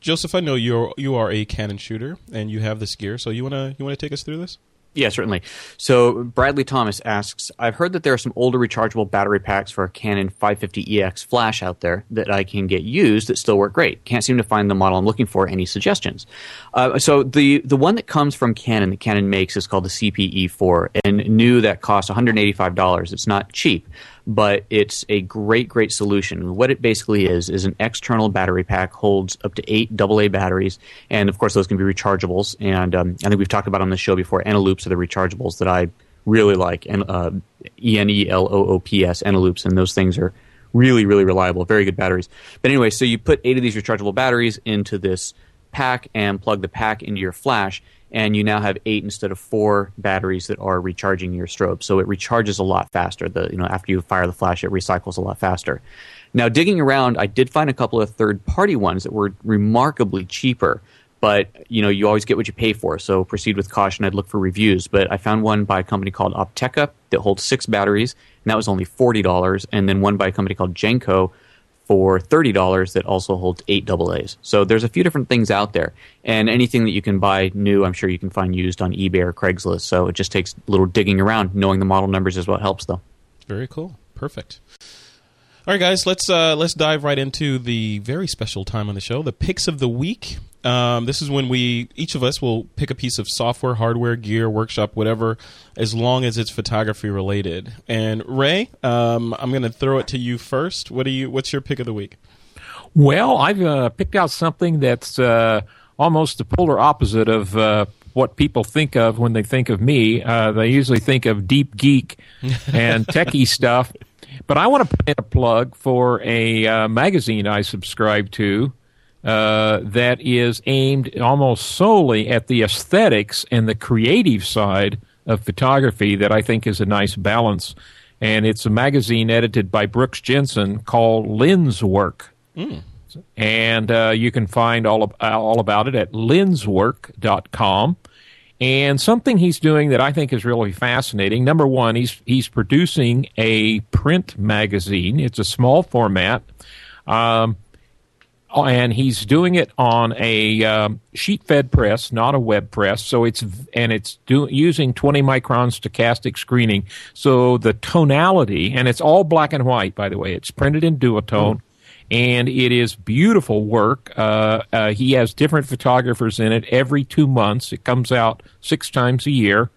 Joseph, I know you're you are a Canon shooter and you have this gear, so you wanna you wanna take us through this? Yeah, certainly. So Bradley Thomas asks, I've heard that there are some older rechargeable battery packs for a Canon 550EX flash out there that I can get used that still work great. Can't seem to find the model I'm looking for. Any suggestions? Uh, so the the one that comes from Canon that Canon makes is called the CP-E4, and new that costs $185. It's not cheap but it's a great, great solution. What it basically is is an external battery pack holds up to eight AA batteries, and of course those can be rechargeables. And um, I think we've talked about on the show before. Eneloops are the rechargeables that I really like, and uh, E N E L O O P S Eneloops, and those things are really, really reliable. Very good batteries. But anyway, so you put eight of these rechargeable batteries into this pack and plug the pack into your flash and you now have eight instead of four batteries that are recharging your strobe. So it recharges a lot faster. The you know after you fire the flash, it recycles a lot faster. Now digging around, I did find a couple of third party ones that were remarkably cheaper. But you know you always get what you pay for, so proceed with caution. I'd look for reviews. But I found one by a company called Opteka that holds six batteries, and that was only forty dollars. And then one by a company called Jenko for $30 that also holds eight AA's. So there's a few different things out there. And anything that you can buy new, I'm sure you can find used on eBay or Craigslist. So it just takes a little digging around. Knowing the model numbers is what helps, though. Very cool. Perfect. All right, guys, let's uh, let's dive right into the very special time on the show, the picks of the week. Um, this is when we each of us will pick a piece of software, hardware, gear, workshop, whatever, as long as it's photography related. And Ray, um, I'm going to throw it to you first. What do you? What's your pick of the week? Well, I've uh, picked out something that's uh, almost the polar opposite of uh, what people think of when they think of me. Uh, they usually think of deep geek and techie stuff. But I want to put in a plug for a uh, magazine I subscribe to uh, that is aimed almost solely at the aesthetics and the creative side of photography that I think is a nice balance. And it's a magazine edited by Brooks Jensen called Lenswork. Mm. And uh, you can find all, of, all about it at lenswork.com. And something he's doing that I think is really fascinating. Number one, he's he's producing a print magazine. It's a small format, um, and he's doing it on a um, sheet-fed press, not a web press. So it's and it's do, using 20 micron stochastic screening. So the tonality, and it's all black and white, by the way. It's printed in duotone. And it is beautiful work. Uh, uh, he has different photographers in it every two months. It comes out six times a year.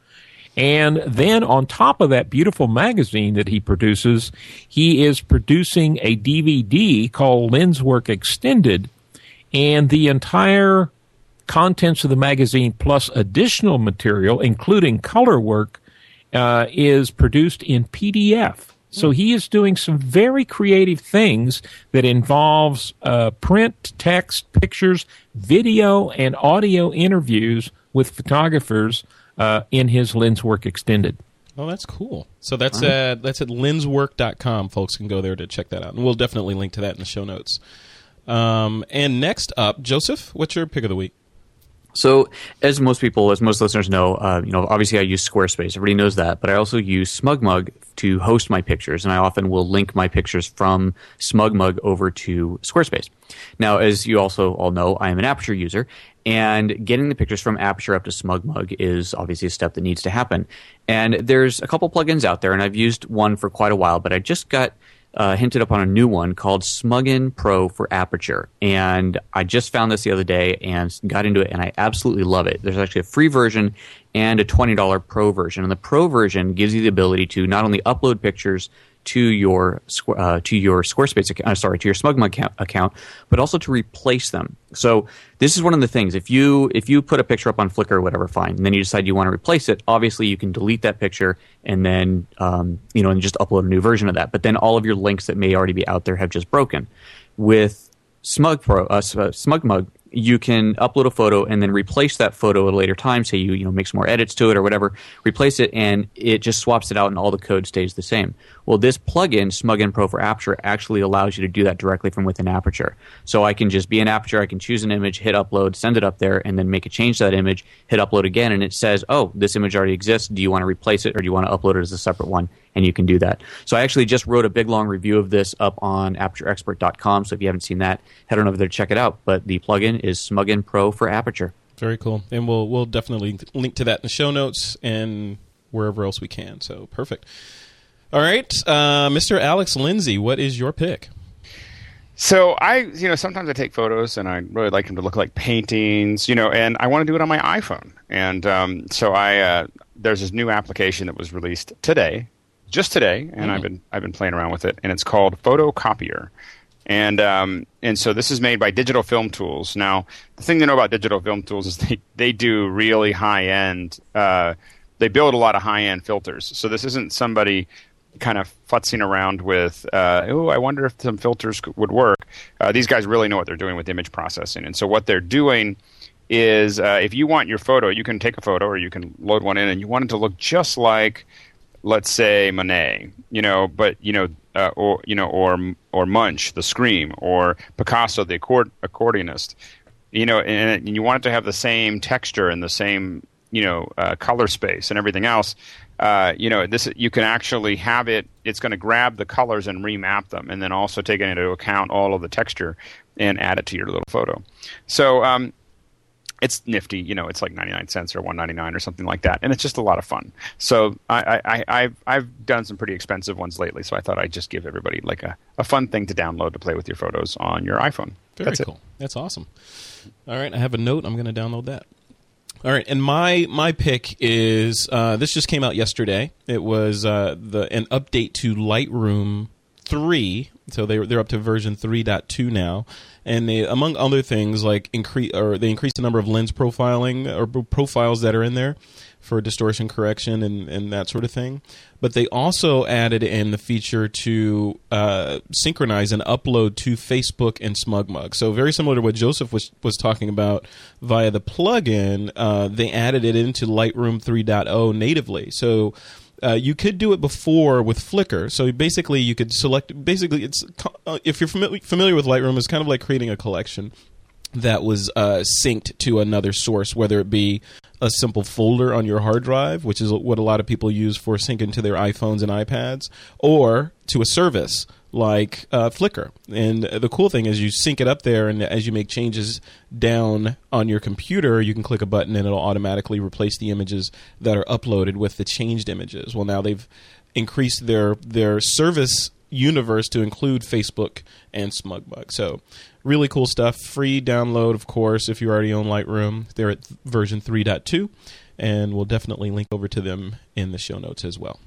And then on top of that beautiful magazine that he produces, he is producing a DVD called Lenswork Extended, and the entire contents of the magazine plus additional material, including color work, uh, is produced in PDF. So he is doing some very creative things that involves uh, print, text, pictures, video, and audio interviews with photographers uh, in his Lenswork Extended. Oh, that's cool. So that's right. at that's at lenswork.com. Folks can go there to check that out, and we'll definitely link to that in the show notes. Um, and next up, Joseph, what's your pick of the week? So, as most people, as most listeners know, uh, you know, obviously I use Squarespace. Everybody knows that, but I also use SmugMug to host my pictures, and I often will link my pictures from SmugMug over to Squarespace. Now, as you also all know, I am an Aperture user, and getting the pictures from Aperture up to SmugMug is obviously a step that needs to happen. And there's a couple plugins out there, and I've used one for quite a while, but I just got uh, hinted upon a new one called SmugIn Pro for Aperture. And I just found this the other day and got into it, and I absolutely love it. There's actually a free version and a $20 pro version. And the pro version gives you the ability to not only upload pictures to your uh, to your Squarespace account, uh, sorry, to your SmugMug account, account, but also to replace them. So this is one of the things. If you if you put a picture up on Flickr or whatever, fine, and then you decide you want to replace it, obviously you can delete that picture and then um, you know and just upload a new version of that. But then all of your links that may already be out there have just broken. With Smug Pro, uh, SmugMug, you can upload a photo and then replace that photo at a later time. Say you you know make some more edits to it or whatever, replace it, and it just swaps it out, and all the code stays the same. Well, this plugin, SmugIn Pro for Aperture, actually allows you to do that directly from within Aperture. So I can just be in Aperture, I can choose an image, hit upload, send it up there, and then make a change to that image, hit upload again, and it says, "Oh, this image already exists. Do you want to replace it, or do you want to upload it as a separate one?" And you can do that. So I actually just wrote a big long review of this up on ApertureExpert.com. So if you haven't seen that, head on over there to check it out. But the plugin is SmugIn Pro for Aperture. Very cool, and we'll we'll definitely link to that in the show notes and wherever else we can. So perfect. All right, uh, Mr. Alex Lindsay, what is your pick? So I, you know, sometimes I take photos and I really like them to look like paintings, you know, and I want to do it on my iPhone. And um, so I, uh, there's this new application that was released today, just today, and mm. I've been I've been playing around with it, and it's called Photocopier. And um, and so this is made by Digital Film Tools. Now, the thing to know about Digital Film Tools is they they do really high end. Uh, they build a lot of high end filters. So this isn't somebody kind of futzing around with, uh, oh, I wonder if some filters would work. Uh, these guys really know what they're doing with image processing. And so what they're doing is uh, if you want your photo, you can take a photo or you can load one in and you want it to look just like, let's say, Monet, you know, but, you know, uh, or, you know, or, or Munch, the Scream, or Picasso, the accord- accordionist, you know, and, and you want it to have the same texture and the same you know uh, color space and everything else uh, you know this you can actually have it it's going to grab the colors and remap them and then also take into account all of the texture and add it to your little photo. So um, it's nifty you know it's like 99 cents or 199 or something like that and it's just a lot of fun. So I, I, I, I've done some pretty expensive ones lately so I thought I'd just give everybody like a, a fun thing to download to play with your photos on your iPhone. Very That's cool. It. That's awesome. All right I have a note. I'm going to download that all right, and my my pick is uh, this just came out yesterday. It was uh, the an update to Lightroom three, so they they're up to version 3.2 now, and they among other things like increase or they increase the number of lens profiling or profiles that are in there for distortion correction and, and that sort of thing. But they also added in the feature to uh, synchronize and upload to Facebook and SmugMug. So very similar to what Joseph was was talking about via the plugin, uh, they added it into Lightroom 3.0 natively. So. Uh, you could do it before with Flickr. So basically, you could select. Basically, it's uh, if you're familiar familiar with Lightroom, it's kind of like creating a collection that was uh, synced to another source, whether it be a simple folder on your hard drive, which is what a lot of people use for syncing to their iPhones and iPads, or to a service like uh, Flickr. And the cool thing is you sync it up there, and as you make changes down on your computer, you can click a button and it'll automatically replace the images that are uploaded with the changed images. Well, now they've increased their their service universe to include Facebook and SmugMug. So really cool stuff. Free download, of course, if you already own Lightroom. They're at version 3.2, and we'll definitely link over to them in the show notes as well.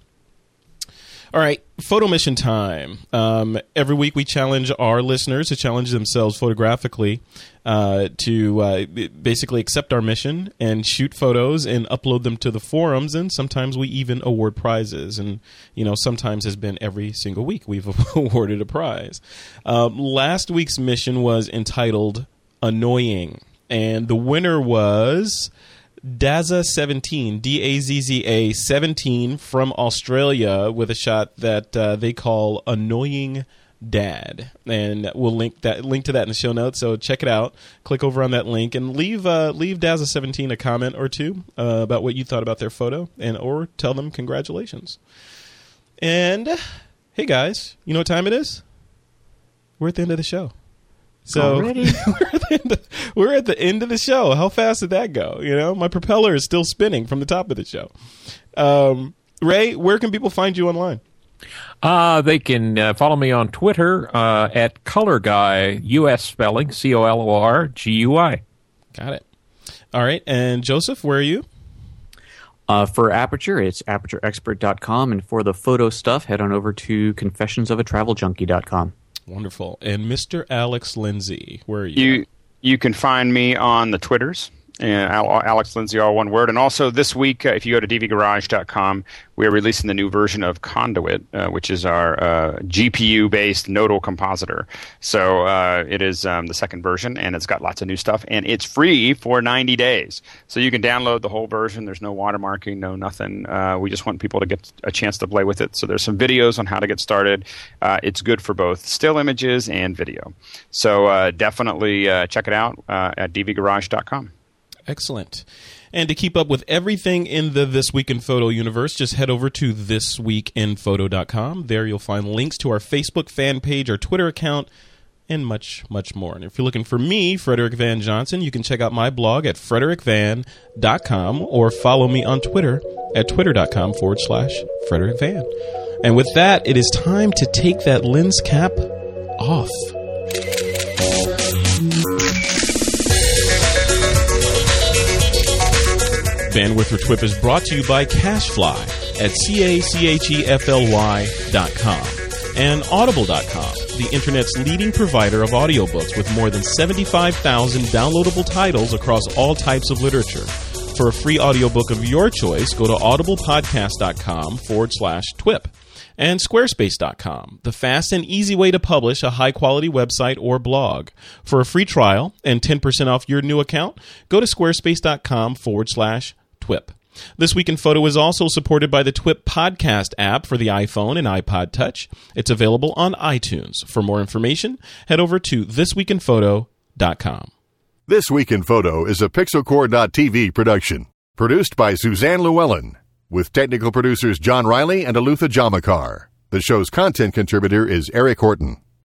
All right, photo mission time. Um, every week we challenge our listeners to challenge themselves photographically uh, to uh, basically accept our mission and shoot photos and upload them to the forums. And sometimes we even award prizes. And, you know, sometimes has been every single week we've awarded a prize. Uh, last week's mission was entitled Annoying. And the winner was Dazza 17, D A Z Z A 17 from Australia with a shot that uh, they call Annoying Dad. And we'll link that link to that in the show notes. So check it out. Click over on that link and leave uh, leave Dazza 17 a comment or two uh, about what you thought about their photo and or tell them congratulations. And hey guys, you know what time it is? We're at the end of the show. So we're, at the, we're at the end of the show. How fast did that go? You know, my propeller is still spinning from the top of the show. Um, Ray, where can people find you online? Uh, they can uh, follow me on Twitter uh, at Color Guy, U.S. spelling, C O L O R G U I. Got it. All right. And Joseph, where are you? Uh, for Aperture, it's apertureexpert.com. And for the photo stuff, head on over to confessionsofatraveljunkie.com. Wonderful. And Mr. Alex Lindsay, where are you? You you can find me on the Twitters. And Alex Lindsay, all one word. And also this week, uh, if you go to dvgarage.com, we are releasing the new version of Conduit, uh, which is our uh, GPU based nodal compositor. So uh, it is um, the second version, and it's got lots of new stuff, and it's free for 90 days. So you can download the whole version. There's no watermarking, no nothing. Uh, we just want people to get a chance to play with it. So there's some videos on how to get started. Uh, it's good for both still images and video. So definitely check it out at dvgarage.com. Excellent. And to keep up with everything in the This Week in Photo universe, just head over to thisweekinphoto.com. There you'll find links to our Facebook fan page, our Twitter account, and much, much more. And if you're looking for me, Frederick Van Johnson, you can check out my blog at frederickvan.com or follow me on Twitter at twitter.com forward slash Frederick Van. And with that, it is time to take that lens cap off. Bandwidth for TWIP is brought to you by CacheFly at C-A-C-H-E-F-L-Y.com and Audible.com, the Internet's leading provider of audiobooks with more than 75,000 downloadable titles across all types of literature. For a free audiobook of your choice, go to audiblepodcast.com forward slash TWIP and squarespace.com, the fast and easy way to publish a high quality website or blog. For a free trial and 10% off your new account, go to squarespace.com forward slash TWIP. This Week in Photo is also supported by the TWIP podcast app for the iPhone and iPod Touch. It's available on iTunes. For more information, head over to thisweekinphoto.com. This Week in Photo is a PixelCorps.tv production, produced by Suzanne Llewellyn, with technical producers John Riley and Alutha Jamakar. The show's content contributor is Eric Horton.